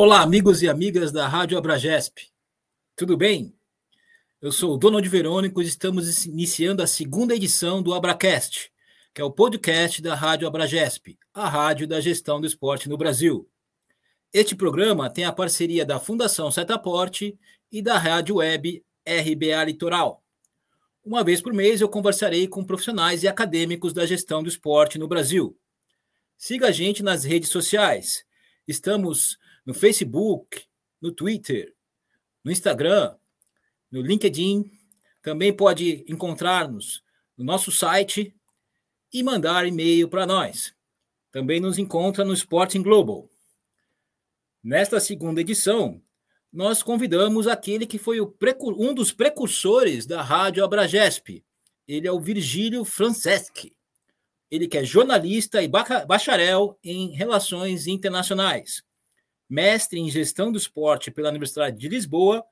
Olá, amigos e amigas da Rádio Abragesp. Tudo bem? Eu sou o Donald Verônico e estamos iniciando a segunda edição do Abracast, que é o podcast da Rádio Abragesp, a rádio da gestão do esporte no Brasil. Este programa tem a parceria da Fundação Setaporte e da Rádio Web RBA Litoral. Uma vez por mês eu conversarei com profissionais e acadêmicos da gestão do esporte no Brasil. Siga a gente nas redes sociais. Estamos no Facebook, no Twitter, no Instagram, no LinkedIn. Também pode encontrar-nos no nosso site e mandar e-mail para nós. Também nos encontra no Sporting Global. Nesta segunda edição, nós convidamos aquele que foi um dos precursores da Rádio Abragesp. Ele é o Virgílio Franceschi. Ele que é jornalista e bacharel em Relações Internacionais mestre em Gestão do Esporte pela Universidade de Lisboa,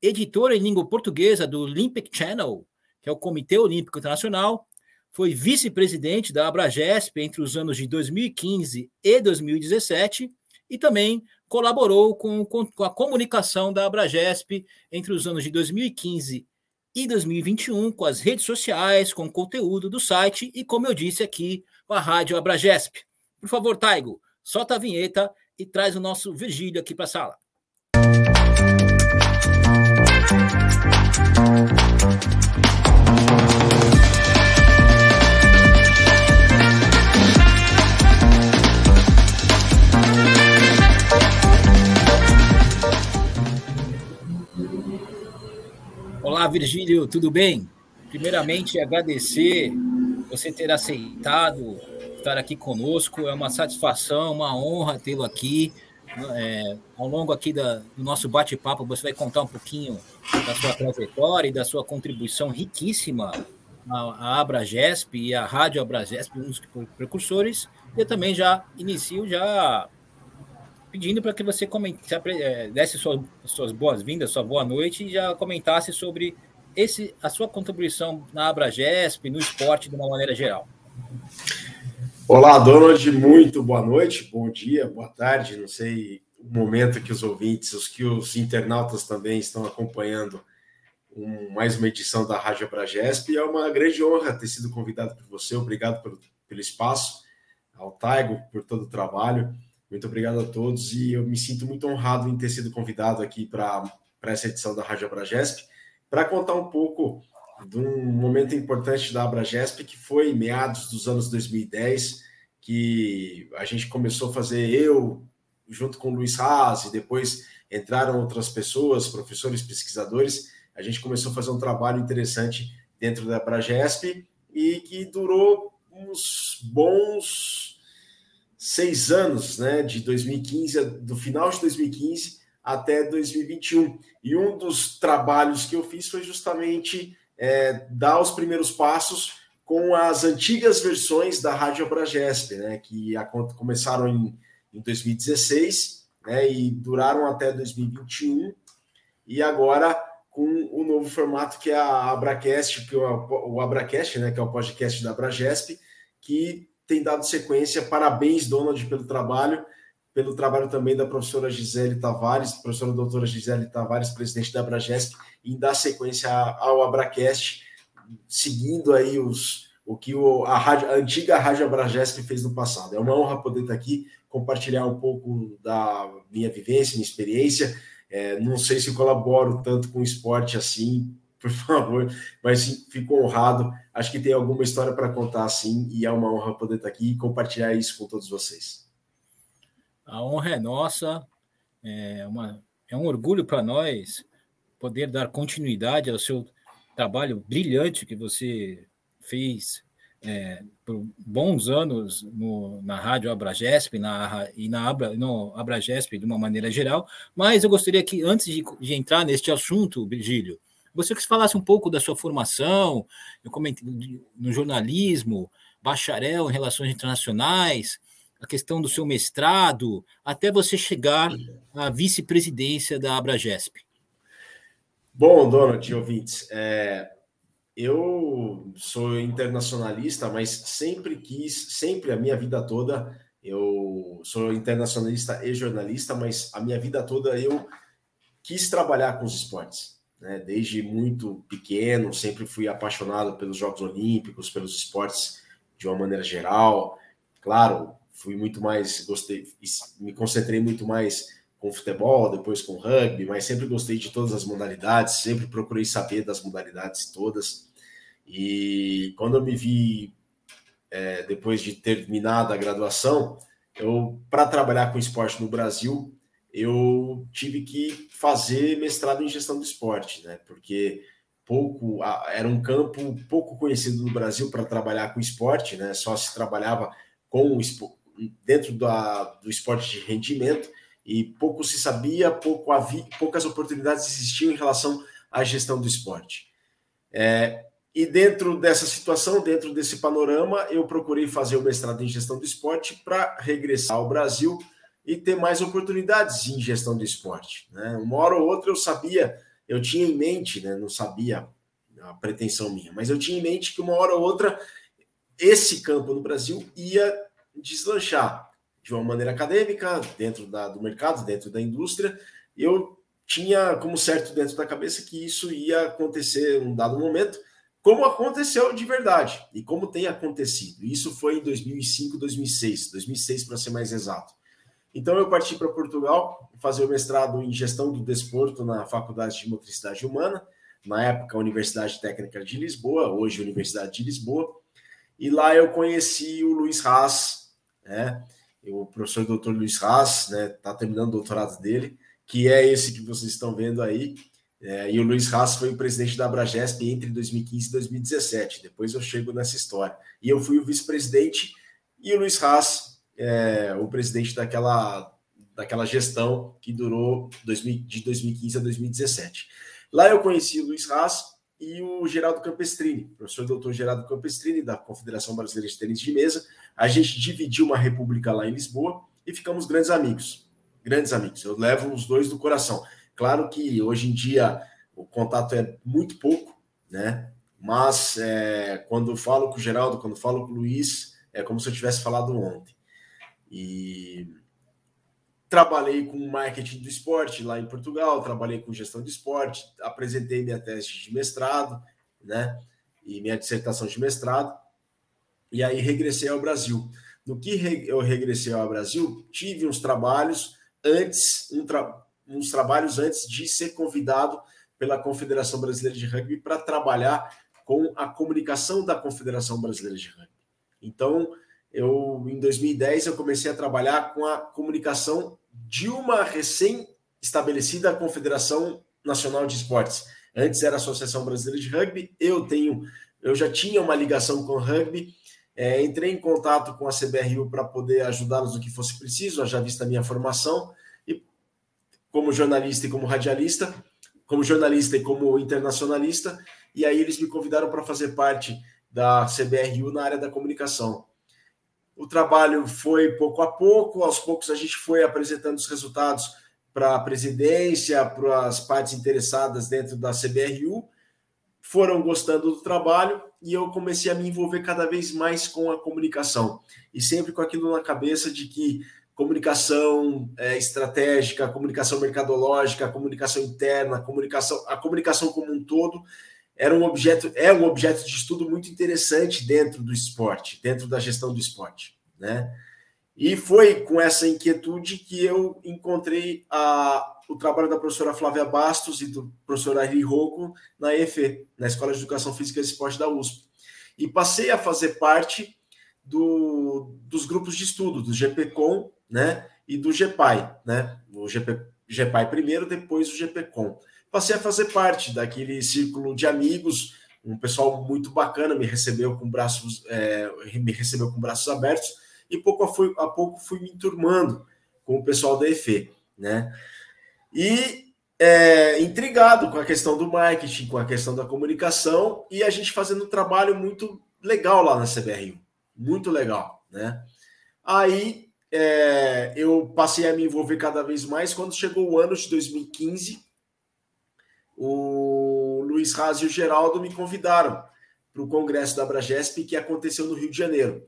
editor em língua portuguesa do Olympic Channel, que é o Comitê Olímpico Internacional, foi vice-presidente da Abragesp entre os anos de 2015 e 2017 e também colaborou com, com, com a comunicação da Abragesp entre os anos de 2015 e 2021 com as redes sociais, com o conteúdo do site e, como eu disse aqui, com a Rádio Abragesp. Por favor, Taigo, solta a vinheta e traz o nosso Virgílio aqui para a sala. Olá, Virgílio, tudo bem? Primeiramente, agradecer você ter aceitado estar aqui conosco. É uma satisfação, uma honra tê-lo aqui. É, ao longo aqui da, do nosso bate-papo, você vai contar um pouquinho da sua trajetória e da sua contribuição riquíssima à, à Abragesp e à Rádio Abragesp, um dos precursores. Eu também já inicio já pedindo para que você comente, é, desse suas, boas-vindas, sua boa noite e já comentasse sobre esse, a sua contribuição na Abragesp, no esporte de uma maneira geral. Olá, Donald, muito boa noite, bom dia, boa tarde, não sei o momento que os ouvintes, os que os internautas também estão acompanhando um, mais uma edição da Rádio Abragesp. É uma grande honra ter sido convidado por você, obrigado pelo, pelo espaço, ao Taigo por todo o trabalho, muito obrigado a todos e eu me sinto muito honrado em ter sido convidado aqui para essa edição da Rádio Abragesp, para contar um pouco de um momento importante da Abragesp, que foi meados dos anos 2010, que a gente começou a fazer, eu, junto com o Luiz Haas, e depois entraram outras pessoas, professores, pesquisadores, a gente começou a fazer um trabalho interessante dentro da Abragesp e que durou uns bons seis anos, né, de 2015, do final de 2015 até 2021. E um dos trabalhos que eu fiz foi justamente é, dar os primeiros passos com as antigas versões da Rádio Abragesp, né, que a, começaram em, em 2016 né, e duraram até 2021, e agora com o novo formato que é a Abracast, que é o, Abracast, né, que é o podcast da Abragesp, que tem dado sequência. Parabéns, Donald, pelo trabalho, pelo trabalho também da professora Gisele Tavares, professora doutora Gisele Tavares, presidente da Abragesp, em dar sequência ao Abracast, seguindo aí os, o que o, a, rádio, a antiga Rádio Abragesp fez no passado. É uma honra poder estar aqui, compartilhar um pouco da minha vivência, minha experiência. É, não sei se colaboro tanto com o esporte assim, por favor, mas sim, fico honrado. Acho que tem alguma história para contar assim, e é uma honra poder estar aqui e compartilhar isso com todos vocês. A honra é nossa, é, uma, é um orgulho para nós poder dar continuidade ao seu trabalho brilhante que você fez é, por bons anos no, na Rádio Abragesp na, e na Abra, no Abragesp de uma maneira geral, mas eu gostaria que, antes de, de entrar neste assunto, Virgílio, você que falasse um pouco da sua formação, eu comentei no jornalismo, bacharel em relações internacionais, a questão do seu mestrado, até você chegar à vice-presidência da Abragesp. Bom, Donald, ouvintes, é, eu sou internacionalista, mas sempre quis, sempre a minha vida toda, eu eu sou internacionalista e jornalista, mas a minha vida toda eu quis trabalhar com os esportes. Né? Desde muito pequeno, sempre fui apaixonado pelos Jogos Olímpicos, pelos esportes de uma maneira geral. Claro, fui muito mais, gostei, me concentrei muito mais com futebol, depois com rugby, mas sempre gostei de todas as modalidades, sempre procurei saber das modalidades todas. E quando eu me vi, é, depois de terminada a graduação, eu, para trabalhar com esporte no Brasil, eu tive que fazer mestrado em gestão do esporte, né? Porque pouco era um campo pouco conhecido no Brasil para trabalhar com esporte, né? Só se trabalhava com dentro da, do esporte de rendimento e pouco se sabia, pouco havia, poucas oportunidades existiam em relação à gestão do esporte. É, e dentro dessa situação, dentro desse panorama, eu procurei fazer o mestrado em gestão do esporte para regressar ao Brasil e ter mais oportunidades em gestão do esporte. Né? Uma hora ou outra eu sabia, eu tinha em mente, né? não sabia a pretensão minha, mas eu tinha em mente que uma hora ou outra esse campo no Brasil ia deslanchar de uma maneira acadêmica, dentro da, do mercado, dentro da indústria. Eu tinha como certo dentro da cabeça que isso ia acontecer em um dado momento, como aconteceu de verdade e como tem acontecido. Isso foi em 2005, 2006, 2006 para ser mais exato. Então eu parti para Portugal fazer o mestrado em gestão do desporto na Faculdade de Motricidade Humana, na época Universidade Técnica de Lisboa, hoje Universidade de Lisboa. E lá eu conheci o Luiz Haas, né? O professor doutor Luiz Haas, né? Tá terminando o doutorado dele, que é esse que vocês estão vendo aí. É, e o Luiz Haas foi o presidente da Abragesp entre 2015 e 2017. Depois eu chego nessa história. E eu fui o vice-presidente e o Luiz Haas é, o presidente daquela, daquela gestão que durou 2000, de 2015 a 2017. Lá eu conheci o Luiz Haas e o Geraldo Campestrini, professor doutor Geraldo Campestrini, da Confederação Brasileira de Tênis de Mesa. A gente dividiu uma república lá em Lisboa e ficamos grandes amigos. Grandes amigos. Eu levo os dois do coração. Claro que hoje em dia o contato é muito pouco, né? Mas é, quando falo com o Geraldo, quando falo com o Luiz, é como se eu tivesse falado ontem. E trabalhei com marketing do esporte lá em Portugal, trabalhei com gestão de esporte, apresentei minha tese de mestrado, né? E minha dissertação de mestrado. E aí regressei ao Brasil. No que eu regressei ao Brasil, tive uns trabalhos antes, um tra uns trabalhos antes de ser convidado pela Confederação Brasileira de Rugby para trabalhar com a comunicação da Confederação Brasileira de Rugby. Então, eu em 2010 eu comecei a trabalhar com a comunicação de uma recém-estabelecida Confederação Nacional de Esportes. Antes era a Associação Brasileira de Rugby. Eu tenho, eu já tinha uma ligação com o rugby. É, entrei em contato com a CBRU para poder ajudá-los no que fosse preciso, já vista a minha formação e como jornalista e como radialista, como jornalista e como internacionalista. E aí eles me convidaram para fazer parte da CBRU na área da comunicação. O trabalho foi pouco a pouco, aos poucos a gente foi apresentando os resultados para a presidência, para as partes interessadas dentro da CBRU, foram gostando do trabalho e eu comecei a me envolver cada vez mais com a comunicação. E sempre com aquilo na cabeça de que comunicação é, estratégica, comunicação mercadológica, comunicação interna, comunicação, a comunicação como um todo era um objeto, é um objeto de estudo muito interessante dentro do esporte, dentro da gestão do esporte, né? E foi com essa inquietude que eu encontrei a, o trabalho da professora Flávia Bastos e do professor Ari Rocco na EFE, na Escola de Educação Física e Esporte da USP. E passei a fazer parte do, dos grupos de estudo, do GPCOM né, e do GPAI, né? O GP, GPAI primeiro, depois o GPCOM passei a fazer parte daquele círculo de amigos, um pessoal muito bacana, me recebeu com braços, é, me recebeu com braços abertos, e pouco a, fui, a pouco fui me enturmando com o pessoal da EFE, né? E é, intrigado com a questão do marketing, com a questão da comunicação, e a gente fazendo um trabalho muito legal lá na CBRU, muito legal, né? Aí é, eu passei a me envolver cada vez mais quando chegou o ano de 2015, o Luiz Raz e o Geraldo me convidaram para o congresso da Abragesp que aconteceu no Rio de Janeiro.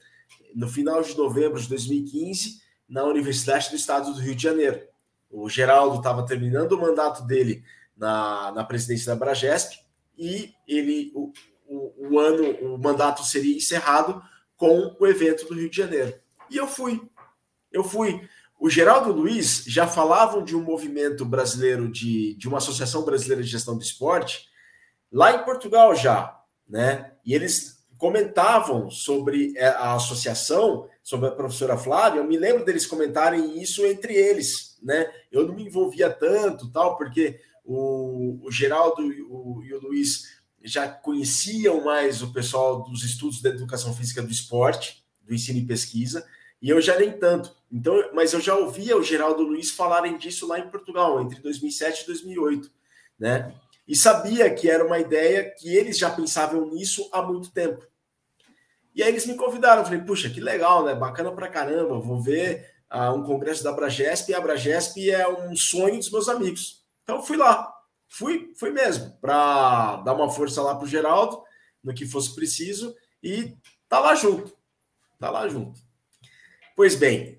No final de novembro de 2015, na Universidade do Estado do Rio de Janeiro. O Geraldo estava terminando o mandato dele na, na presidência da Bragesp e ele o, o, o, ano, o mandato seria encerrado com o evento do Rio de Janeiro. E eu fui. Eu fui. O Geraldo Luiz já falavam de um movimento brasileiro de, de uma associação brasileira de gestão do esporte lá em Portugal já, né? E eles comentavam sobre é, a associação, sobre a professora Flávia. Eu me lembro deles comentarem isso entre eles, né? Eu não me envolvia tanto, tal, porque o, o Geraldo e o, e o Luiz já conheciam mais o pessoal dos estudos da educação física do esporte, do ensino e pesquisa, e eu já nem tanto. Então, mas eu já ouvia o Geraldo Luiz falarem disso lá em Portugal, entre 2007 e 2008, né? E sabia que era uma ideia que eles já pensavam nisso há muito tempo. E aí eles me convidaram, falei, puxa, que legal, né? Bacana pra caramba, vou ver uh, um congresso da Bragesp, e a Bragesp é um sonho dos meus amigos. Então fui lá, fui, fui mesmo, para dar uma força lá pro Geraldo, no que fosse preciso, e tá lá junto. Tá lá junto. Pois bem,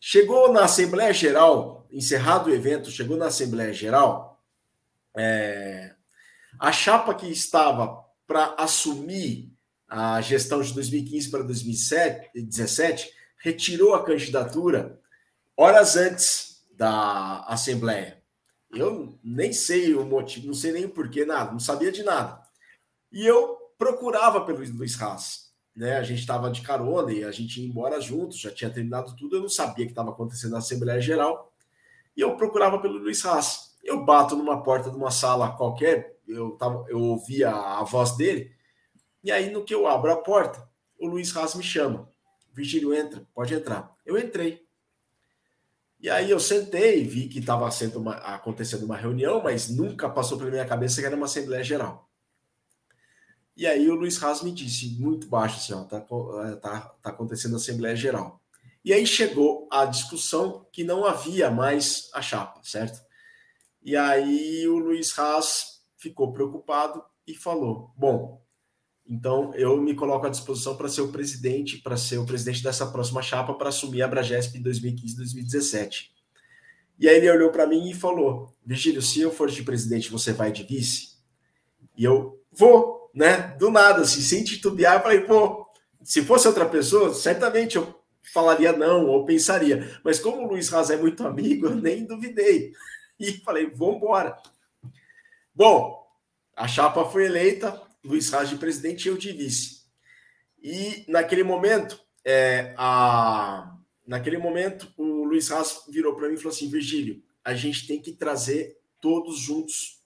chegou na Assembleia Geral, encerrado o evento, chegou na Assembleia Geral, é, a chapa que estava para assumir a gestão de 2015 para 2017 retirou a candidatura horas antes da Assembleia. Eu nem sei o motivo, não sei nem o porquê, nada, não sabia de nada. E eu procurava pelo Luiz Haas né? A gente estava de carona e a gente ia embora juntos, já tinha terminado tudo, eu não sabia que estava acontecendo na Assembleia Geral. E eu procurava pelo Luiz Haas. Eu bato numa porta de uma sala qualquer, eu, tava, eu ouvia a voz dele, e aí no que eu abro a porta, o Luiz Haas me chama. Virgílio, entra, pode entrar. Eu entrei. E aí eu sentei, vi que estava acontecendo uma reunião, mas nunca passou pela minha cabeça que era uma Assembleia Geral. E aí o Luiz Haas me disse, muito baixo, assim, ó, tá, é, tá, tá acontecendo a Assembleia Geral. E aí chegou a discussão que não havia mais a chapa, certo? E aí o Luiz Haas ficou preocupado e falou: Bom, então eu me coloco à disposição para ser o presidente, para ser o presidente dessa próxima chapa para assumir a Bragesp em 2015-2017. E aí ele olhou para mim e falou: Virgílio, se eu for de presidente, você vai de vice? E eu vou, né? Do nada, assim, sem titubear, eu falei, pô, se fosse outra pessoa, certamente eu falaria não, ou pensaria. Mas como o Luiz Haas é muito amigo, eu nem duvidei. E falei, vamos embora. Bom, a chapa foi eleita, Luiz Haas de presidente e eu de vice. E naquele momento, é, a, naquele momento, o Luiz Haas virou para mim e falou assim: Virgílio, a gente tem que trazer todos juntos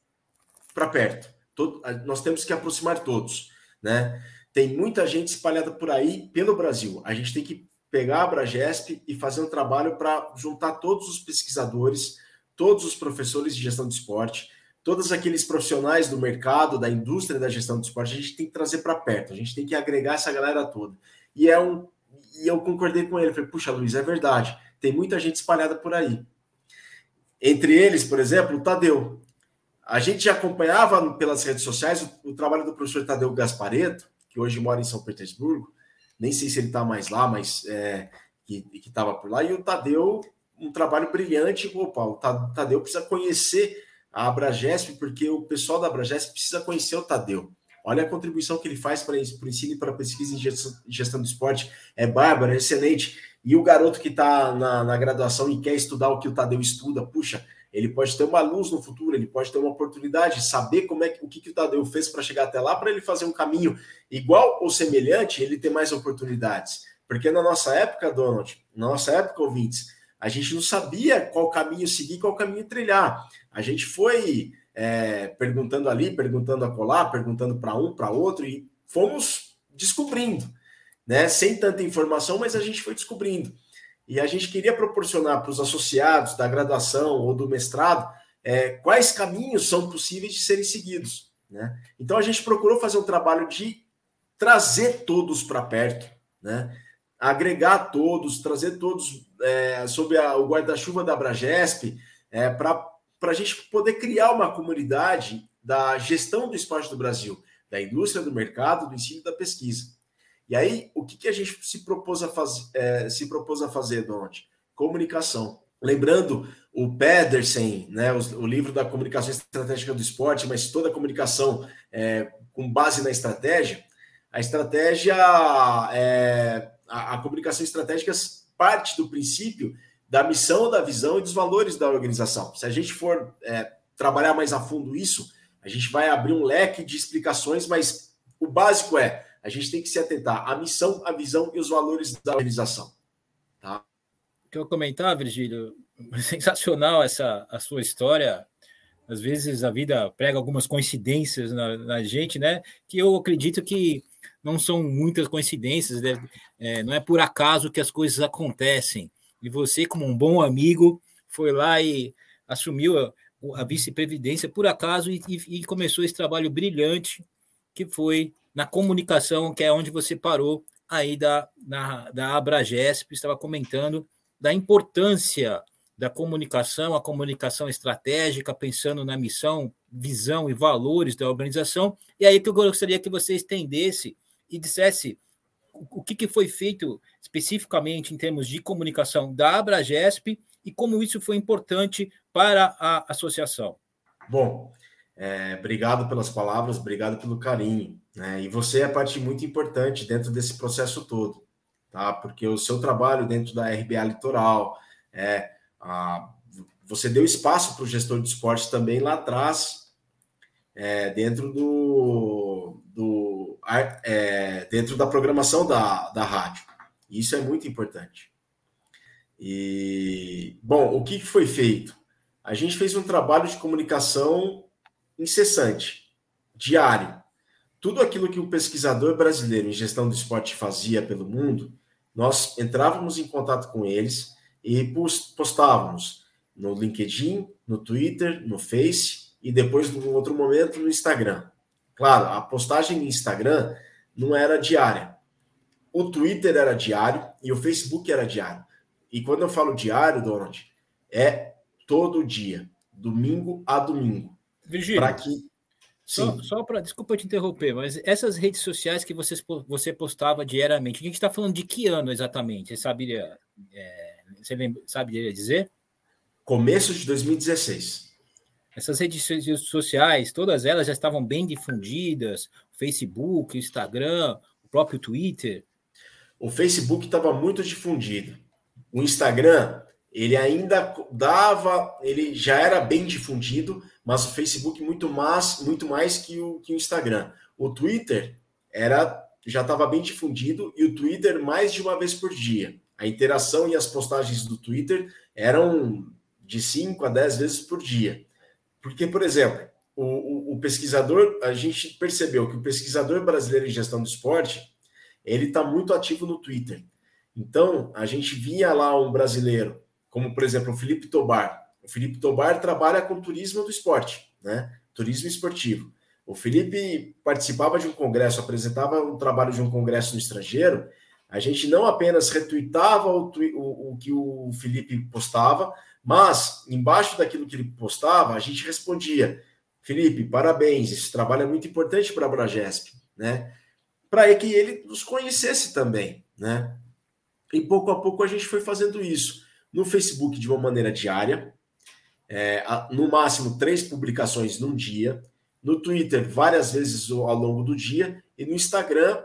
para perto. Todo, nós temos que aproximar todos, né? Tem muita gente espalhada por aí pelo Brasil. A gente tem que pegar a Bragesp e fazer um trabalho para juntar todos os pesquisadores, todos os professores de gestão de esporte, todos aqueles profissionais do mercado, da indústria da gestão de esporte, a gente tem que trazer para perto, a gente tem que agregar essa galera toda. E é um e eu concordei com ele, falei, puxa, Luiz, é verdade. Tem muita gente espalhada por aí. Entre eles, por exemplo, o Tadeu. A gente acompanhava pelas redes sociais o, o trabalho do professor Tadeu Gaspareto, que hoje mora em São Petersburgo. Nem sei se ele está mais lá, mas é, que estava por lá. E o Tadeu, um trabalho brilhante. Opa, o Tadeu precisa conhecer a Abragesp, porque o pessoal da Abragesp precisa conhecer o Tadeu. Olha a contribuição que ele faz para o ensino e para a pesquisa em gestão, gestão do esporte. É bárbaro, é excelente. E o garoto que está na, na, graduação e quer estudar o que o Tadeu estuda, puxa, ele pode ter uma luz no futuro, ele pode ter uma oportunidade, saber como é o que, que o Tadeu fez para chegar até lá, para ele fazer um caminho igual ou semelhante, ele ter mais oportunidades. Porque na nossa época, Donald, na nossa época, ouvintes, a gente não sabia qual caminho seguir, qual caminho trilhar. A gente foi é, perguntando ali, perguntando a colar, perguntando para um, para outro, e fomos descobrindo, né? Sem tanta informação, mas a gente foi descobrindo. E a gente queria proporcionar para os associados da graduação ou do mestrado é, quais caminhos são possíveis de serem seguidos. Né? Então a gente procurou fazer um trabalho de trazer todos para perto, né? agregar todos, trazer todos é, sob a, o guarda-chuva da Bragesp, é, para a gente poder criar uma comunidade da gestão do esporte do Brasil, da indústria, do mercado, do ensino e da pesquisa. E aí, o que, que a gente se propôs a, faz, é, se propôs a fazer, Donald? comunicação. Lembrando o Pedersen, né, o, o, livro da comunicação estratégica do esporte, mas toda a comunicação é, com base na estratégia, a estratégia, é, a, a, comunicação estratégica parte do princípio da missão, da visão e dos valores da organização. Se a gente for é, trabalhar mais a fundo isso, a gente vai abrir um leque de explicações, mas o básico é a gente tem que se atentar à missão, à visão e os valores da organização. Tá? Quer comentar, Virgílio? Sensacional essa a sua história. Às vezes a vida prega algumas coincidências na, na gente, né? Que eu acredito que não são muitas coincidências, né? é, não é por acaso que as coisas acontecem. E você, como um bom amigo, foi lá e assumiu a, a vice-previdência por acaso e, e, e começou esse trabalho brilhante que foi na comunicação, que é onde você parou aí da, na, da Abragesp, estava comentando da importância da comunicação, a comunicação estratégica, pensando na missão, visão e valores da organização. E aí que eu gostaria que você estendesse e dissesse o que, que foi feito especificamente em termos de comunicação da Abragesp e como isso foi importante para a associação. Bom, é, obrigado pelas palavras, obrigado pelo carinho. Né? E você é parte muito importante dentro desse processo todo, tá? Porque o seu trabalho dentro da RBA Litoral, é, a, você deu espaço para o gestor de esporte também lá atrás, é, dentro do, do é, dentro da programação da, da rádio. Isso é muito importante. E, bom, o que foi feito? A gente fez um trabalho de comunicação incessante, diário. Tudo aquilo que o pesquisador brasileiro em gestão do esporte fazia pelo mundo, nós entrávamos em contato com eles e postávamos no LinkedIn, no Twitter, no Face e depois, num outro momento, no Instagram. Claro, a postagem no Instagram não era diária. O Twitter era diário e o Facebook era diário. E quando eu falo diário, Donald, é todo dia, domingo a domingo. Virgílio, para que só, só para desculpa te interromper, mas essas redes sociais que você, você postava diariamente, a gente está falando de que ano exatamente? Você saberia, é, você lembra, saberia dizer? Começo de 2016. Essas redes sociais, todas elas já estavam bem difundidas, Facebook, Instagram, o próprio Twitter. O Facebook estava muito difundido. O Instagram, ele ainda dava, ele já era bem difundido, mas o Facebook muito mais, muito mais que o, que o Instagram. O Twitter era já estava bem difundido e o Twitter mais de uma vez por dia. A interação e as postagens do Twitter eram de 5 a 10 vezes por dia. Porque, por exemplo, o, o, o, pesquisador, a gente percebeu que o pesquisador brasileiro em gestão do esporte, ele está muito ativo no Twitter. Então, a gente via lá um brasileiro, como por exemplo o Felipe Tobar. O Felipe Tobar trabalha com turismo do esporte, né? Turismo esportivo. O Felipe participava de um congresso, apresentava um trabalho de um congresso no estrangeiro. A gente não apenas retuitava o, o, o que o Felipe postava, mas embaixo daquilo que ele postava, a gente respondia: Felipe, parabéns, esse trabalho é muito importante para a Bragesp, né? Para que ele nos conhecesse também, né? E pouco a pouco a gente foi fazendo isso. No Facebook, de uma maneira diária, é, no máximo três publicações num dia. No Twitter, várias vezes ao longo do dia. E no Instagram,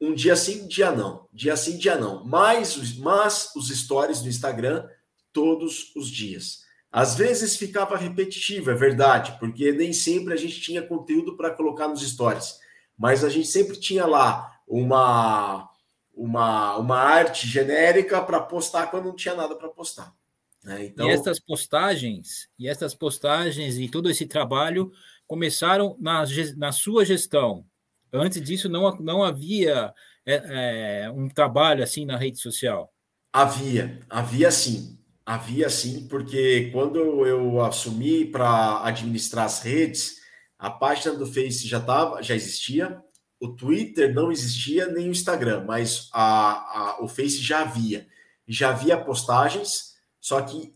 um dia sim, dia não. Dia sim, dia não. Mais os, mas os stories do Instagram todos os dias. Às vezes ficava repetitivo, é verdade, porque nem sempre a gente tinha conteúdo para colocar nos stories. Mas a gente sempre tinha lá uma uma, uma arte genérica para postar quando não tinha nada para postar. Né? Então... E essas postagens, e essas postagens e todo esse trabalho começaram na, na sua gestão. Antes disso, não, não havia é, é, um trabalho assim na rede social? Havia, havia sim. Havia sim, porque quando eu assumi para administrar as redes, a página do Face já tava, já existia, o Twitter não existia, nem o Instagram, mas a, a, o Face já havia. Já havia postagens, só que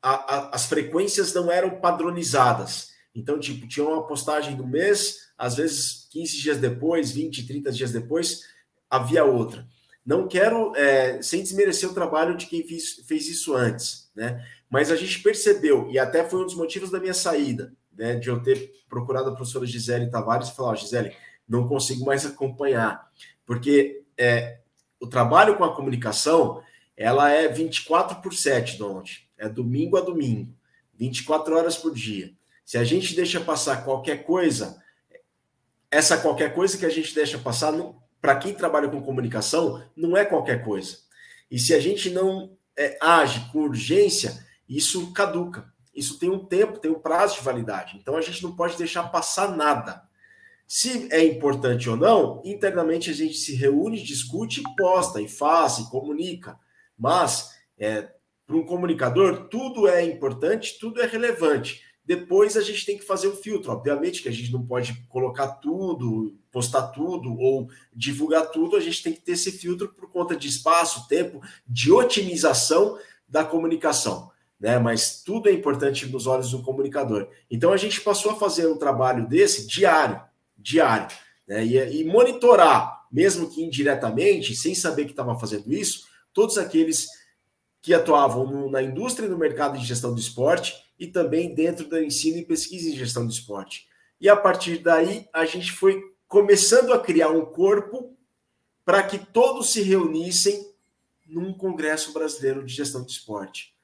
a, as frequências não eram padronizadas. Então, tipo, tinha uma postagem do mês, às vezes 15 dias depois, 20, 30 dias depois, havia outra. Não quero, é, sem desmerecer o trabalho de quem fiz, fez isso antes, né? Mas a gente percebeu, e até foi um dos motivos da minha saída, né? De eu ter procurado a professora Gisele Tavares e falar, oh, Gisele, não consigo mais acompanhar, porque é, o trabalho com a comunicação, ela é 24 por 7, Donald. É domingo a domingo, 24 horas por dia. Se a gente deixa passar qualquer coisa, essa qualquer coisa que a gente deixa passar, para quem trabalha com comunicação, não é qualquer coisa. E se a gente não é, age com urgência, isso caduca. Isso tem um tempo, tem um prazo de validade. Então a gente não pode deixar passar nada. Se é importante ou não, internamente a gente se reúne, discute, posta e faz e comunica. Mas é, para um comunicador, tudo é importante, tudo é relevante. Depois a gente tem que fazer o filtro. Obviamente que a gente não pode colocar tudo, postar tudo ou divulgar tudo, a gente tem que ter esse filtro por conta de espaço, tempo, de otimização da comunicação. Né? Mas tudo é importante nos olhos do comunicador. Então a gente passou a fazer um trabalho desse diário, diário, né? e, e monitorar, mesmo que indiretamente, sem saber que estava fazendo isso, todos aqueles que atuavam no, na indústria e no mercado de gestão do esporte e também dentro do ensino e pesquisa em gestão do esporte. E a partir daí, a gente foi começando a criar um corpo para que todos se reunissem num Congresso Brasileiro de Gestão do Esporte.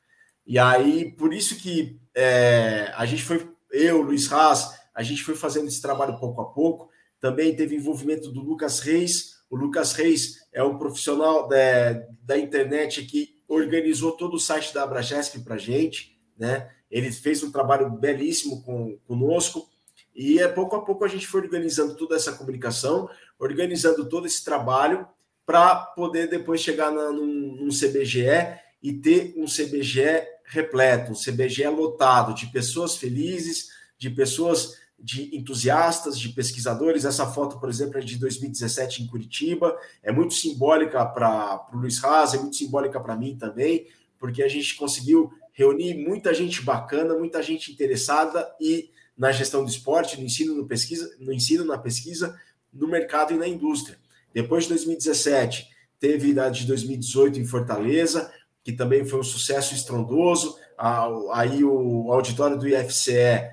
E aí, por isso que é, a gente foi, eu, Luiz Haas, a gente foi fazendo esse trabalho pouco a pouco. Também teve envolvimento do Lucas Reis. O Lucas Reis é um profissional da, da internet que organizou todo o site da Abragesp para a gente, né? Ele fez um trabalho belíssimo com, conosco e é pouco a pouco a gente foi organizando toda essa comunicação, organizando todo esse trabalho para poder depois chegar na, num, num CBGE e ter um CBGE repleto, um CBGE lotado de pessoas felizes, de pessoas de entusiastas, de pesquisadores. Essa foto, por exemplo, é de 2017 em Curitiba. É muito simbólica para o Luiz Haas, é muito simbólica para mim também, porque a gente conseguiu reunir muita gente bacana, muita gente interessada e na gestão do esporte, no ensino, no pesquisa, no ensino, na pesquisa, no mercado e na indústria. Depois de 2017, teve a de 2018 em Fortaleza, que também foi um sucesso estrondoso. Aí o auditório do IFCE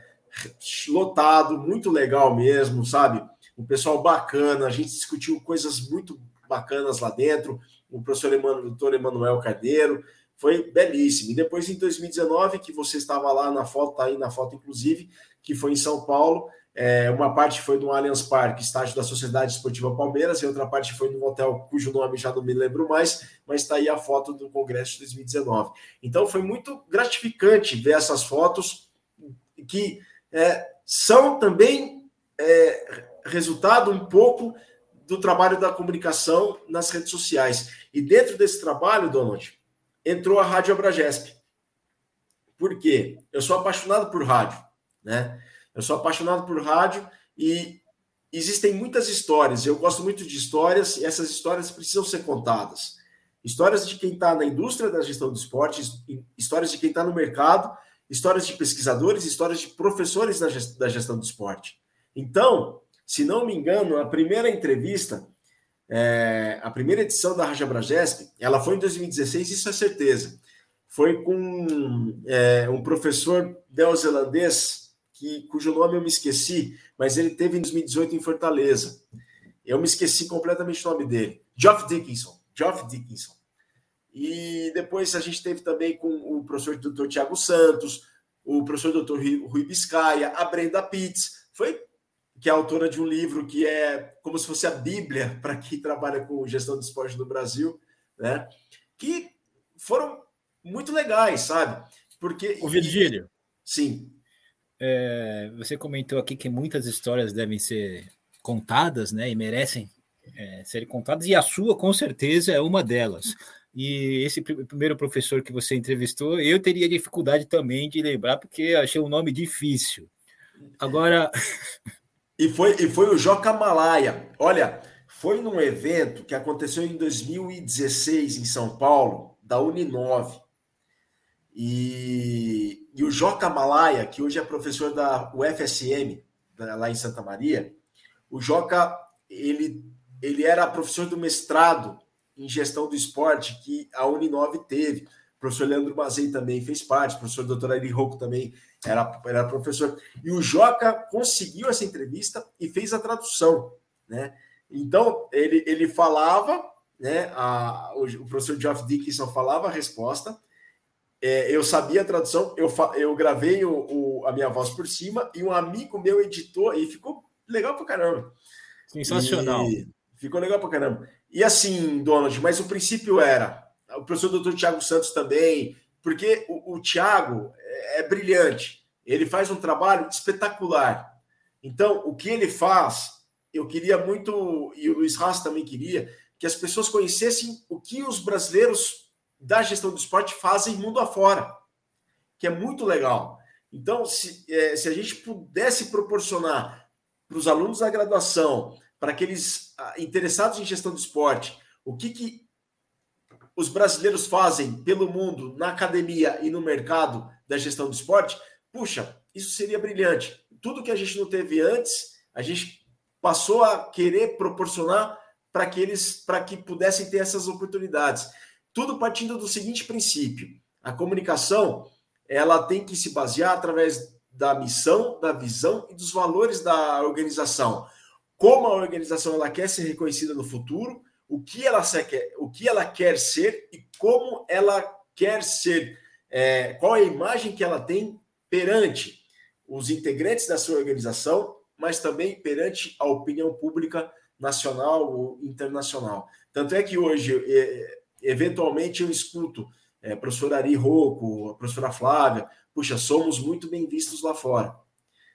lotado, muito legal mesmo, sabe? O pessoal bacana, a gente discutiu coisas muito bacanas lá dentro. O professor Emmanuel, doutor Emanuel Carneiro, foi belíssimo. E depois, em 2019, que você estava lá na foto, tá aí na foto, inclusive, que foi em São Paulo. É, uma parte foi no Allianz Parque, estádio da Sociedade Esportiva Palmeiras, e outra parte foi no hotel cujo nome já não me lembro mais, mas está aí a foto do Congresso de 2019. Então foi muito gratificante ver essas fotos que é, são também é, resultado um pouco do trabalho da comunicação nas redes sociais. E dentro desse trabalho, Donald, entrou a Rádio Abragesp. Por quê? Eu sou apaixonado por rádio, né? Eu sou apaixonado por rádio e existem muitas histórias. Eu gosto muito de histórias e essas histórias precisam ser contadas. Histórias de quem está na indústria da gestão do esporte, histórias de quem está no mercado histórias de pesquisadores, histórias de professores da gestão do esporte. Então, se não me engano, a primeira entrevista, é, a primeira edição da Raja Bragesp, ela foi em 2016, isso é certeza. Foi com é, um professor neozelandês, que, cujo nome eu me esqueci, mas ele teve em 2018 em Fortaleza. Eu me esqueci completamente o nome dele. Geoff Dickinson. Geoff Dickinson. E depois a gente teve também com o professor doutor Tiago Santos, o professor doutor Rui Biscaia, a Brenda Pitts, foi que é autora de um livro que é como se fosse a Bíblia para quem trabalha com gestão de esporte no Brasil, né? Que foram muito legais, sabe? Porque o Virgílio. Sim. É, você comentou aqui que muitas histórias devem ser contadas, né? E merecem é, serem contadas, e a sua, com certeza, é uma delas. E esse primeiro professor que você entrevistou, eu teria dificuldade também de lembrar, porque achei o nome difícil. Agora. E foi, e foi o Joca Malaya. Olha, foi num evento que aconteceu em 2016 em São Paulo, da Uninove. E, e o Joca Malaya, que hoje é professor da UFSM, lá em Santa Maria, o Joca, ele, ele era professor do mestrado em gestão do esporte que a Uninove teve. O professor Leandro Mazei também fez parte, o professor Dr. Ari Rocco também era, era professor. E o Joca conseguiu essa entrevista e fez a tradução, né? Então, ele, ele falava, né? A, o, o professor Geoff Dickinson falava a resposta, é, eu sabia a tradução, eu, eu gravei o, o, a minha voz por cima e um amigo meu editou e ficou legal pra caramba. Sensacional. E ficou legal pra caramba. E assim, Donald, mas o princípio era o professor doutor Tiago Santos também, porque o, o Tiago é, é brilhante, ele faz um trabalho espetacular. Então, o que ele faz, eu queria muito, e o Luiz Haas também queria, que as pessoas conhecessem o que os brasileiros da gestão do esporte fazem mundo afora, que é muito legal. Então, se, é, se a gente pudesse proporcionar para os alunos da graduação, para aqueles ah, interessados em gestão do esporte, o que, que os brasileiros fazem pelo mundo, na academia e no mercado da gestão do esporte, puxa, isso seria brilhante. Tudo que a gente não teve antes, a gente passou a querer proporcionar para que eles, para que pudessem ter essas oportunidades. Tudo partindo do seguinte princípio: a comunicação ela tem que se basear através da missão, da visão e dos valores da organização. Como a organização ela quer ser reconhecida no futuro, o que ela quer, o que ela quer ser e como ela quer ser, é, qual é a imagem que ela tem perante os integrantes da sua organização, mas também perante a opinião pública nacional ou internacional. Tanto é que hoje, é, eventualmente, eu escuto é, a professora Ari Rocco, a professora Flávia, puxa, somos muito bem vistos lá fora.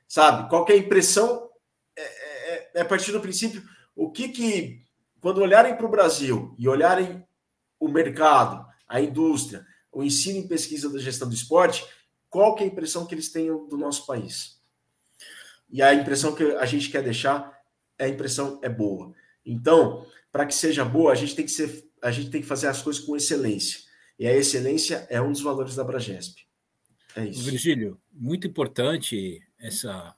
Sabe? Qual é a impressão? É, é, é a partir do princípio, o que que quando olharem para o Brasil e olharem o mercado, a indústria, o ensino e pesquisa da gestão do esporte, qual que é a impressão que eles têm do nosso país? E a impressão que a gente quer deixar, a impressão é boa. Então, para que seja boa, a gente tem que ser, a gente tem que fazer as coisas com excelência. E a excelência é um dos valores da Bragesp. É isso. Virgílio, muito importante essa,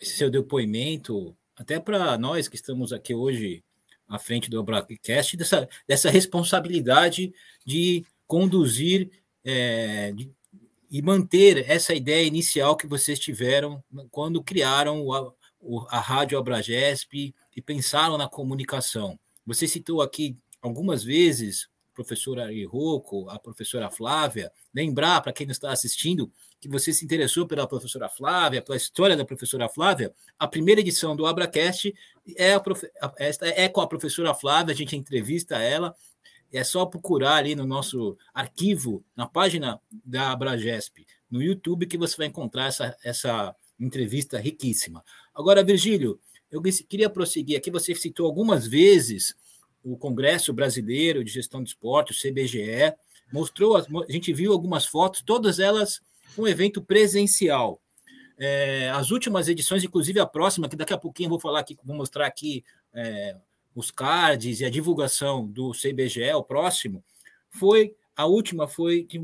esse seu depoimento, até para nós que estamos aqui hoje à frente do broadcast dessa, dessa responsabilidade de conduzir é, de, e manter essa ideia inicial que vocês tiveram quando criaram a, a Rádio Abragesp e pensaram na comunicação. Você citou aqui algumas vezes professora Ari Rocco, a professora Flávia, lembrar para quem está assistindo que você se interessou pela professora Flávia, pela história da professora Flávia, a primeira edição do Abracast é, esta é com a professora Flávia, a gente entrevista ela, é só procurar ali no nosso arquivo, na página da Abragesp, no YouTube, que você vai encontrar essa, essa entrevista riquíssima. Agora, Virgílio, eu queria prosseguir aqui, você citou algumas vezes o Congresso Brasileiro de Gestão de Esporte, o CBGE, mostrou, a gente viu algumas fotos, todas elas um evento presencial. É, as últimas edições, inclusive a próxima, que daqui a pouquinho eu vou falar aqui, vou mostrar aqui é, os cards e a divulgação do CBGE, o próximo, foi a última foi de,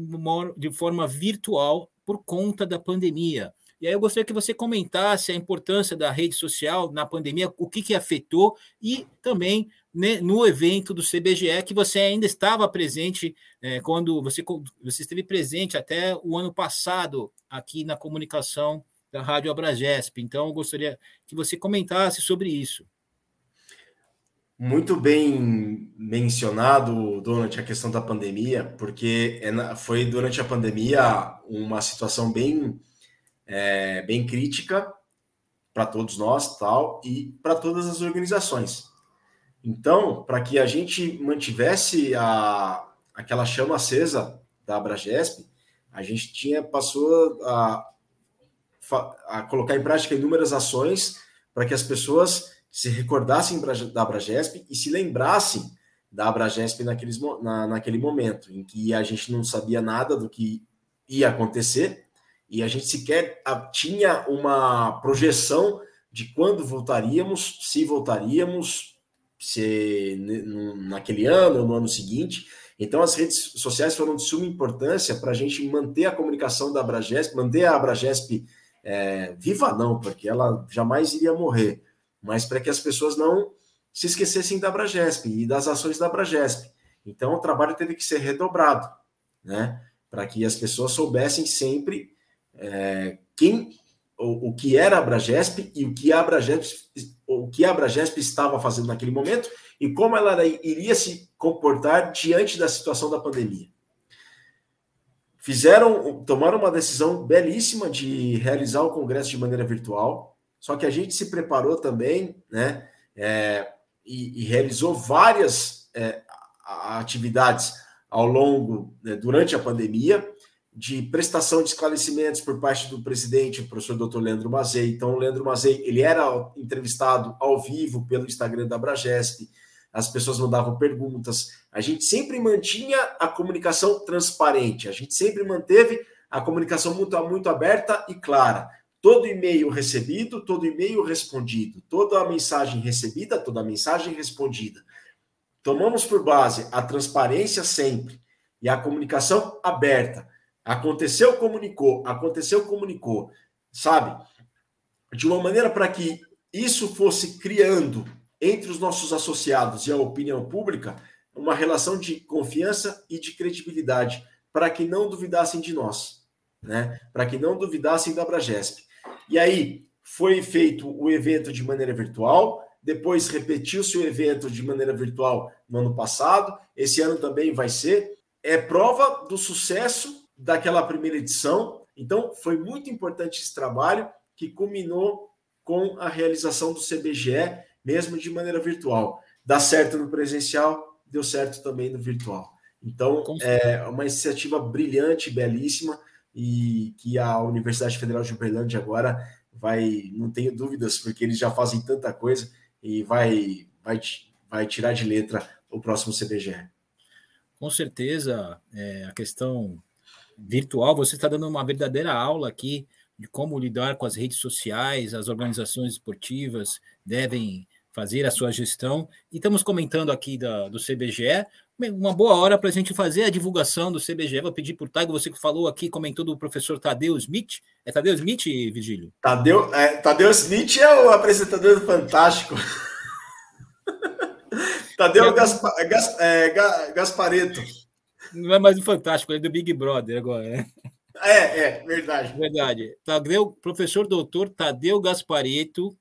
de forma virtual por conta da pandemia. E aí eu gostaria que você comentasse a importância da rede social na pandemia, o que, que afetou e também né, no evento do CBGE, que você ainda estava presente é, quando você, você esteve presente até o ano passado aqui na comunicação da Rádio Abragesp. Então, eu gostaria que você comentasse sobre isso. Muito bem mencionado, durante a questão da pandemia, porque é foi durante a pandemia uma situação bem, é, bem crítica para todos nós tal e para todas as organizações. Então, para que a gente mantivesse a, aquela chama acesa da Abragesp, a gente tinha passou a, a colocar em prática inúmeras ações para que as pessoas se recordassem da Abragesp e se lembrassem da Abragesp naqueles, na, naquele momento, em que a gente não sabia nada do que ia acontecer e a gente sequer tinha uma projeção de quando voltaríamos, se voltaríamos, se naquele ano ou no ano seguinte. Então, as redes sociais foram de suma importância para a gente manter a comunicação da Abragesp, manter a Abragesp é, viva, não, porque ela jamais iria morrer, mas para que as pessoas não se esquecessem da Abragesp e das ações da Abragesp. Então o trabalho teve que ser redobrado, né? Para que as pessoas soubessem sempre é, quem o, o, que era a Abragesp e o que a Abragesp, o que a Abragesp estava fazendo naquele momento e como ela iria se comportar diante da situação da pandemia. Fizeram, tomaram uma decisão belíssima de realizar o congresso de maneira virtual, só que a gente se preparou também, né? É, e, e, realizou várias é, atividades ao longo, né, durante a pandemia, de prestação de esclarecimentos por parte do presidente, o professor Dr. Leandro Mazei. Então, o Leandro Mazei, ele era entrevistado ao vivo pelo Instagram da Abragesp, as pessoas mandavam perguntas. A gente sempre mantinha a comunicação transparente, a gente sempre manteve a comunicação muito, muito aberta e clara. Todo e-mail recebido, todo e-mail respondido, toda a mensagem recebida, toda a mensagem respondida. Tomamos por base a transparência sempre e a comunicação aberta. Aconteceu, comunicou, aconteceu, comunicou. Sabe? De uma maneira para que isso fosse criando entre os nossos associados e a opinião pública uma relação de confiança e de credibilidade, para que não duvidassem de nós, né? Para que não duvidassem da Bragesp. E aí foi feito o evento de maneira virtual, depois repetiu-se o evento de maneira virtual no ano passado, esse ano também vai ser. É prova do sucesso daquela primeira edição. Então, foi muito importante esse trabalho que culminou com a realização do CBGE mesmo de maneira virtual. Dá certo no presencial, deu certo também no virtual. Então, é uma iniciativa brilhante, belíssima, e que a Universidade Federal de Uberlândia agora vai, não tenho dúvidas, porque eles já fazem tanta coisa, e vai, vai, vai tirar de letra o próximo CBGE. Com certeza, é, a questão virtual, você está dando uma verdadeira aula aqui de como lidar com as redes sociais, as organizações esportivas devem fazer a sua gestão. E estamos comentando aqui da, do CBGE, uma boa hora para a gente fazer a divulgação do CBGE. Vou pedir para o Taigo, você que falou aqui, comentou do professor Tadeu Smith. É Tadeu Smith, Virgílio? Tadeu, é, Tadeu Smith é o apresentador do Fantástico. Tadeu é, Gaspa, Gas, é, Gaspareto. Não é mais do Fantástico, é do Big Brother agora, né? É, é, verdade. Verdade. Tadeu, professor doutor Tadeu Gaspareto,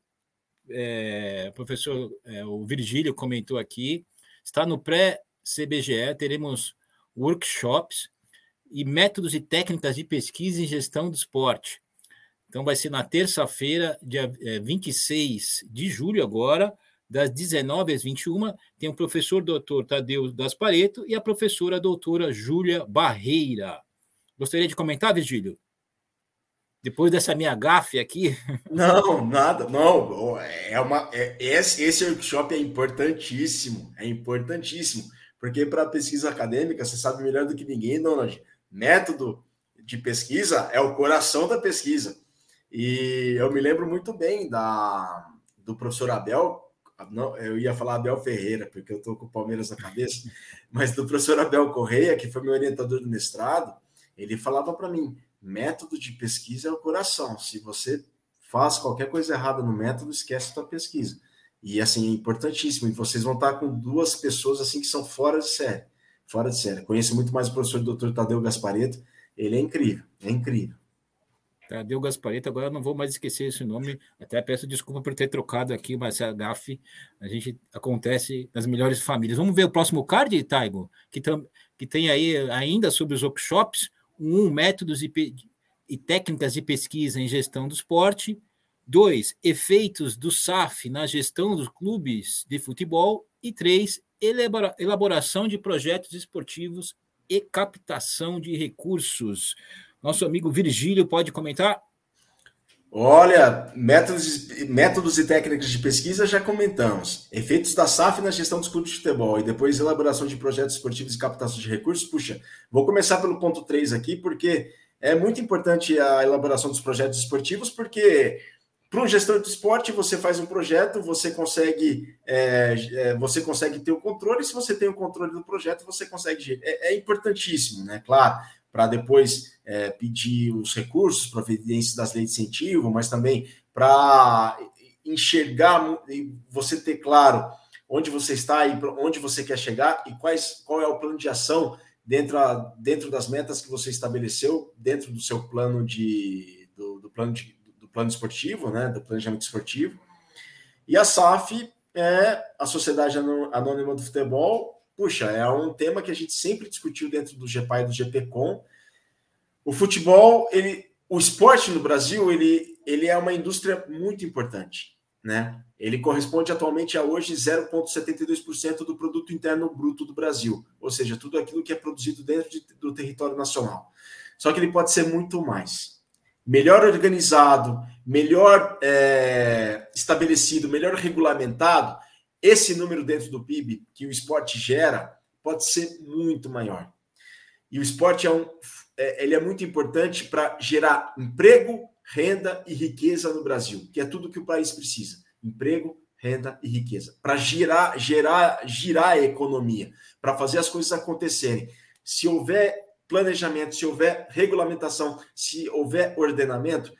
é, professor é, o Virgílio comentou aqui, está no pré-CBGE, teremos workshops e métodos e técnicas de pesquisa em gestão do esporte. Então, vai ser na terça-feira, dia 26 é, de julho, agora, das 19 às 21, tem o professor doutor Tadeu Gaspareto e a professora doutora Júlia Barreira. Gostaria de comentar, Virgílio? Depois dessa minha gafe aqui. Não, nada, não. É uma, é, esse, esse workshop é importantíssimo, é importantíssimo, porque para pesquisa acadêmica, você sabe melhor do que ninguém, Donald, método de pesquisa é o coração da pesquisa. E eu me lembro muito bem da, do professor Abel, não, eu ia falar Abel Ferreira, porque eu estou com o Palmeiras na cabeça, mas do professor Abel Correia, que foi meu orientador do mestrado, ele falava para mim: método de pesquisa é o coração. Se você faz qualquer coisa errada no método, esquece a tua pesquisa. E assim, é importantíssimo. E vocês vão estar com duas pessoas assim que são fora de série. Fora de série. Conheço muito mais o professor Dr. Tadeu Gaspareto. Ele é incrível, é incrível. Tadeu Gaspareto, agora eu não vou mais esquecer esse nome. Até peço desculpa por ter trocado aqui, mas a GAF, a gente acontece nas melhores famílias. Vamos ver o próximo card, Taigo, que, tam, que tem aí ainda sobre os workshops um, métodos e, e técnicas de pesquisa em gestão do esporte. Dois, efeitos do SAF na gestão dos clubes de futebol. E três, elabora, elaboração de projetos esportivos e captação de recursos. Nosso amigo Virgílio pode comentar? Olha, métodos, métodos e técnicas de pesquisa já comentamos. Efeitos da SAF na gestão dos clubes de futebol e depois elaboração de projetos esportivos e captação de recursos. Puxa, vou começar pelo ponto 3 aqui, porque é muito importante a elaboração dos projetos esportivos, porque para um gestor de esporte, você faz um projeto, você consegue, é, é, você consegue ter o controle. Se você tem o controle do projeto, você consegue. É, é importantíssimo, né? Claro, para depois é, pedir os recursos, providências das leis de incentivo, mas também para enxergar e você ter claro onde você está e onde você quer chegar e quais, qual é o plano de ação dentro, a, dentro das metas que você estabeleceu, dentro do seu plano de do, do plano de, do plano esportivo, né, do planejamento esportivo. E a SAF é a Sociedade Anônima do Futebol. Puxa, é um tema que a gente sempre discutiu dentro do GPA e do GPCom. O futebol, ele, o esporte no Brasil, ele, ele é uma indústria muito importante, né? Ele corresponde atualmente a hoje 0,72% do produto interno bruto do Brasil, ou seja, tudo aquilo que é produzido dentro de, do território nacional. Só que ele pode ser muito mais. Melhor organizado, melhor é, estabelecido, melhor regulamentado, esse número dentro do PIB que o esporte gera pode ser muito maior. E o esporte é, um, é, ele é muito importante para gerar emprego, renda e riqueza no Brasil, que é tudo que o país precisa emprego, renda e riqueza, para girar, gerar, girar a economia, para fazer as coisas acontecerem. Se houver planejamento, se houver regulamentação, se houver ordenamento,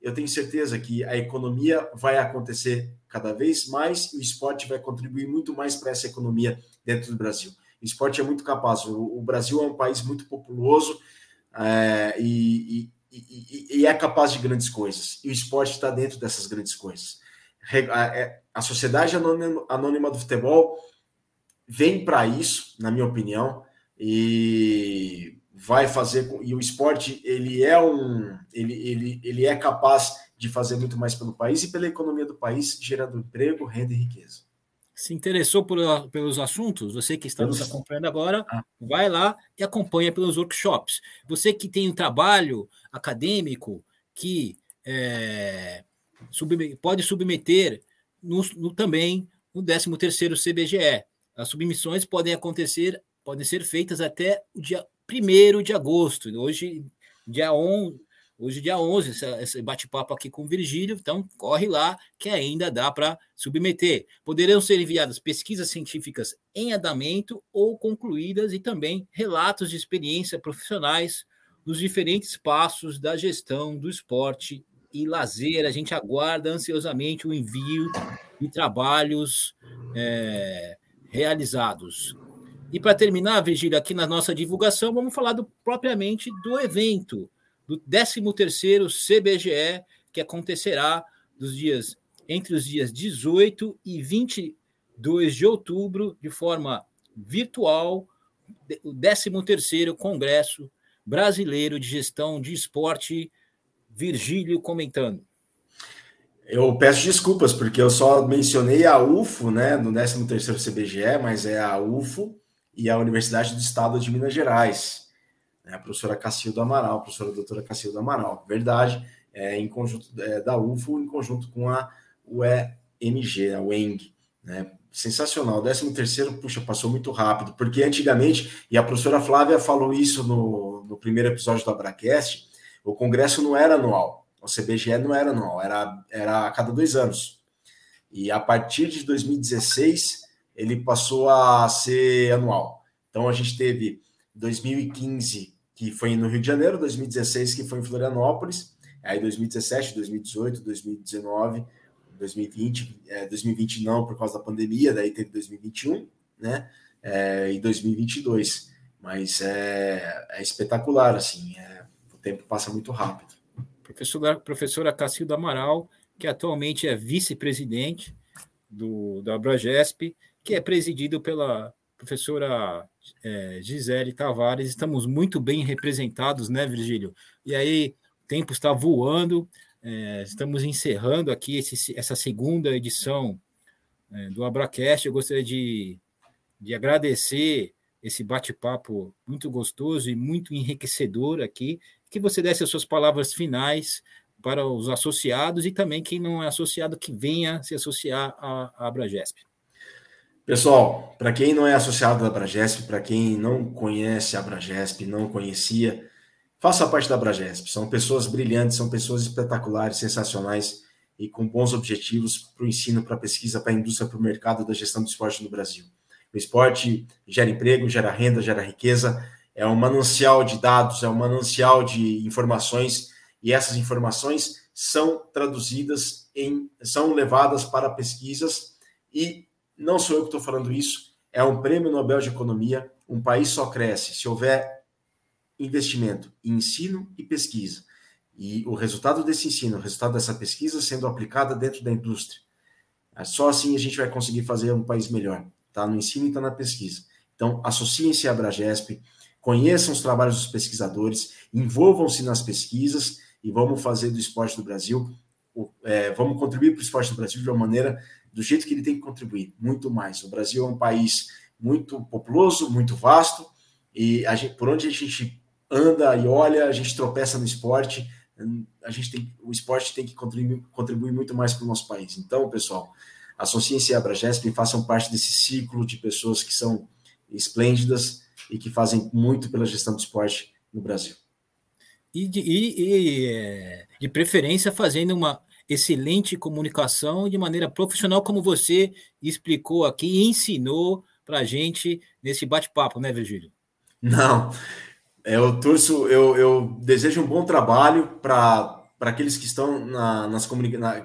eu tenho certeza que a economia vai acontecer cada vez mais e o esporte vai contribuir muito mais para essa economia dentro do Brasil. O esporte é muito capaz. O, o Brasil é um país muito populoso é, e, e, e, e, é capaz de grandes coisas. E o esporte está dentro dessas grandes coisas. É, a Sociedade Anônima do Futebol vem para isso, na minha opinião, e vai fazer e o esporte ele é um ele, ele, ele é capaz de fazer muito mais pelo país e pela economia do país, gerando emprego, renda e riqueza. Se interessou por, pelos assuntos, você que está nos acompanhando agora, ah. vai lá e acompanha pelos workshops. Você que tem um trabalho acadêmico que é, sub, pode submeter no, no, também no 13º CBGE. As submissões podem acontecer, podem ser feitas até o dia 1 de agosto. Hoje, dia 11, hoje dia 11, esse bate-papo aqui com o Virgílio, então corre lá que ainda dá para submeter. Poderão ser enviadas pesquisas científicas em andamento ou concluídas e também relatos de experiência profissionais nos diferentes passos da gestão do esporte e lazer. A gente aguarda ansiosamente o envio de trabalhos é, realizados. E para terminar, Virgílio, aqui na nossa divulgação, vamos falar do, propriamente do evento, do 13º CBGE, que acontecerá dos dias entre os dias 18 e 22 de outubro, de forma virtual, o 13º Congresso Brasileiro de Gestão de Esporte Virgílio comentando. Eu peço desculpas, porque eu só mencionei a UFO, né, no 13º CBGE, mas é a UFO e a Universidade do Estado de Minas Gerais. Né, a professora Cacildo Amaral, a professora doutora Cacildo Amaral. Verdade, é, em conjunto é, da UFO, em conjunto com a UEMG, a UENG. Né, sensacional. 13º, puxa, passou muito rápido, porque antigamente, e a professora Flávia falou isso no, no primeiro episódio do Abracast, o congresso não era anual, o CBGE não era anual, era, era a cada dois anos. E a partir de 2016, ele passou a ser anual. Então a gente teve 2015, que foi no Rio de Janeiro, 2016, que foi em Florianópolis, aí 2017, 2018, 2019, 2020, é, 2020 não por causa da pandemia, daí teve 2021, né? É, e 2022. Mas é, é espetacular, assim, é, tempo passa muito rápido. Professora, professora Cacilda Amaral, que atualmente é vice-presidente do, da Abragesp, que é presidido pela professora é, Gisele Tavares. Estamos muito bem representados, né, Virgílio? E aí, o tempo está voando, é, estamos encerrando aqui esse, essa segunda edição é, do Abracast. Eu gostaria de, de agradecer esse bate-papo muito gostoso e muito enriquecedor aqui que você desse as suas palavras finais para os associados e também quem não é associado que venha se associar à, à Abragesp. Pessoal, para quem não é associado à Abragesp, para quem não conhece a Abragesp, não conhecia, faça parte da Abragesp. São pessoas brilhantes, são pessoas espetaculares, sensacionais e com bons objetivos para o ensino, para a pesquisa, para a indústria, para o mercado da gestão do esporte no Brasil. O esporte gera emprego, gera renda, gera riqueza é um manancial de dados, é um manancial de informações, e essas informações são traduzidas em, são levadas para pesquisas e não sou eu que estou falando isso, é um prêmio Nobel de Economia. Um país só cresce se houver investimento em ensino e pesquisa. E o resultado desse ensino, o resultado dessa pesquisa sendo aplicada dentro da indústria. É só assim a gente vai conseguir fazer um país melhor. Tá no ensino e está na pesquisa. Então, associem-se à Abragesp, conheçam os trabalhos dos pesquisadores, envolvam-se nas pesquisas e vamos fazer do esporte do Brasil, é, vamos contribuir para o esporte do Brasil de uma maneira do jeito que ele tem que contribuir, muito mais. O Brasil é um país muito populoso, muito vasto, e gente, por onde a gente anda e olha, a gente tropeça no esporte, a gente tem, o esporte tem que contribuir, contribuir muito mais para o nosso país. Então, pessoal, associem-se à Abragesp e façam parte desse ciclo de pessoas que são esplêndidas e que fazem muito pela gestão do esporte no Brasil. E de, e, e, é, de preferência fazendo uma excelente comunicação de maneira profissional, como você explicou aqui e ensinou para a gente nesse bate-papo, né, Virgílio? Não, eu torço, eu, eu desejo um bom trabalho para aqueles que estão na, nas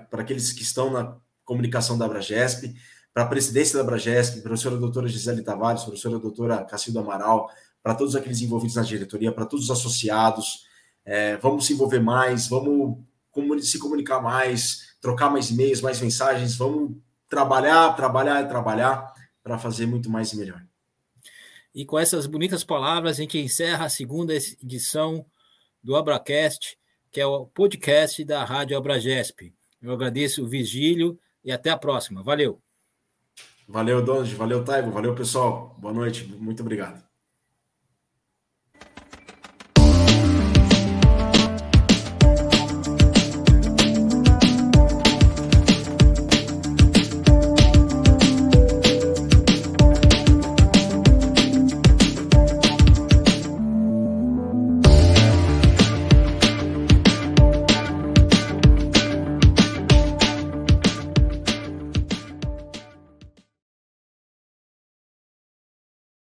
para aqueles que estão na comunicação da Abragesp, para a presidência da Abragesp, professora doutora Gisele Tavares, professora doutora Cacildo Amaral, para todos aqueles envolvidos na diretoria, para todos os associados. É, vamos se envolver mais, vamos se comunicar mais, trocar mais e-mails, mais mensagens, vamos trabalhar, trabalhar e trabalhar para fazer muito mais e melhor. E com essas bonitas palavras, a gente encerra a segunda edição do Abracast, que é o podcast da Rádio Abragesp. Eu agradeço o Vigílio e até a próxima. Valeu! Valeu, Donald. Valeu, Taigo. Valeu, pessoal. Boa noite. Muito obrigado.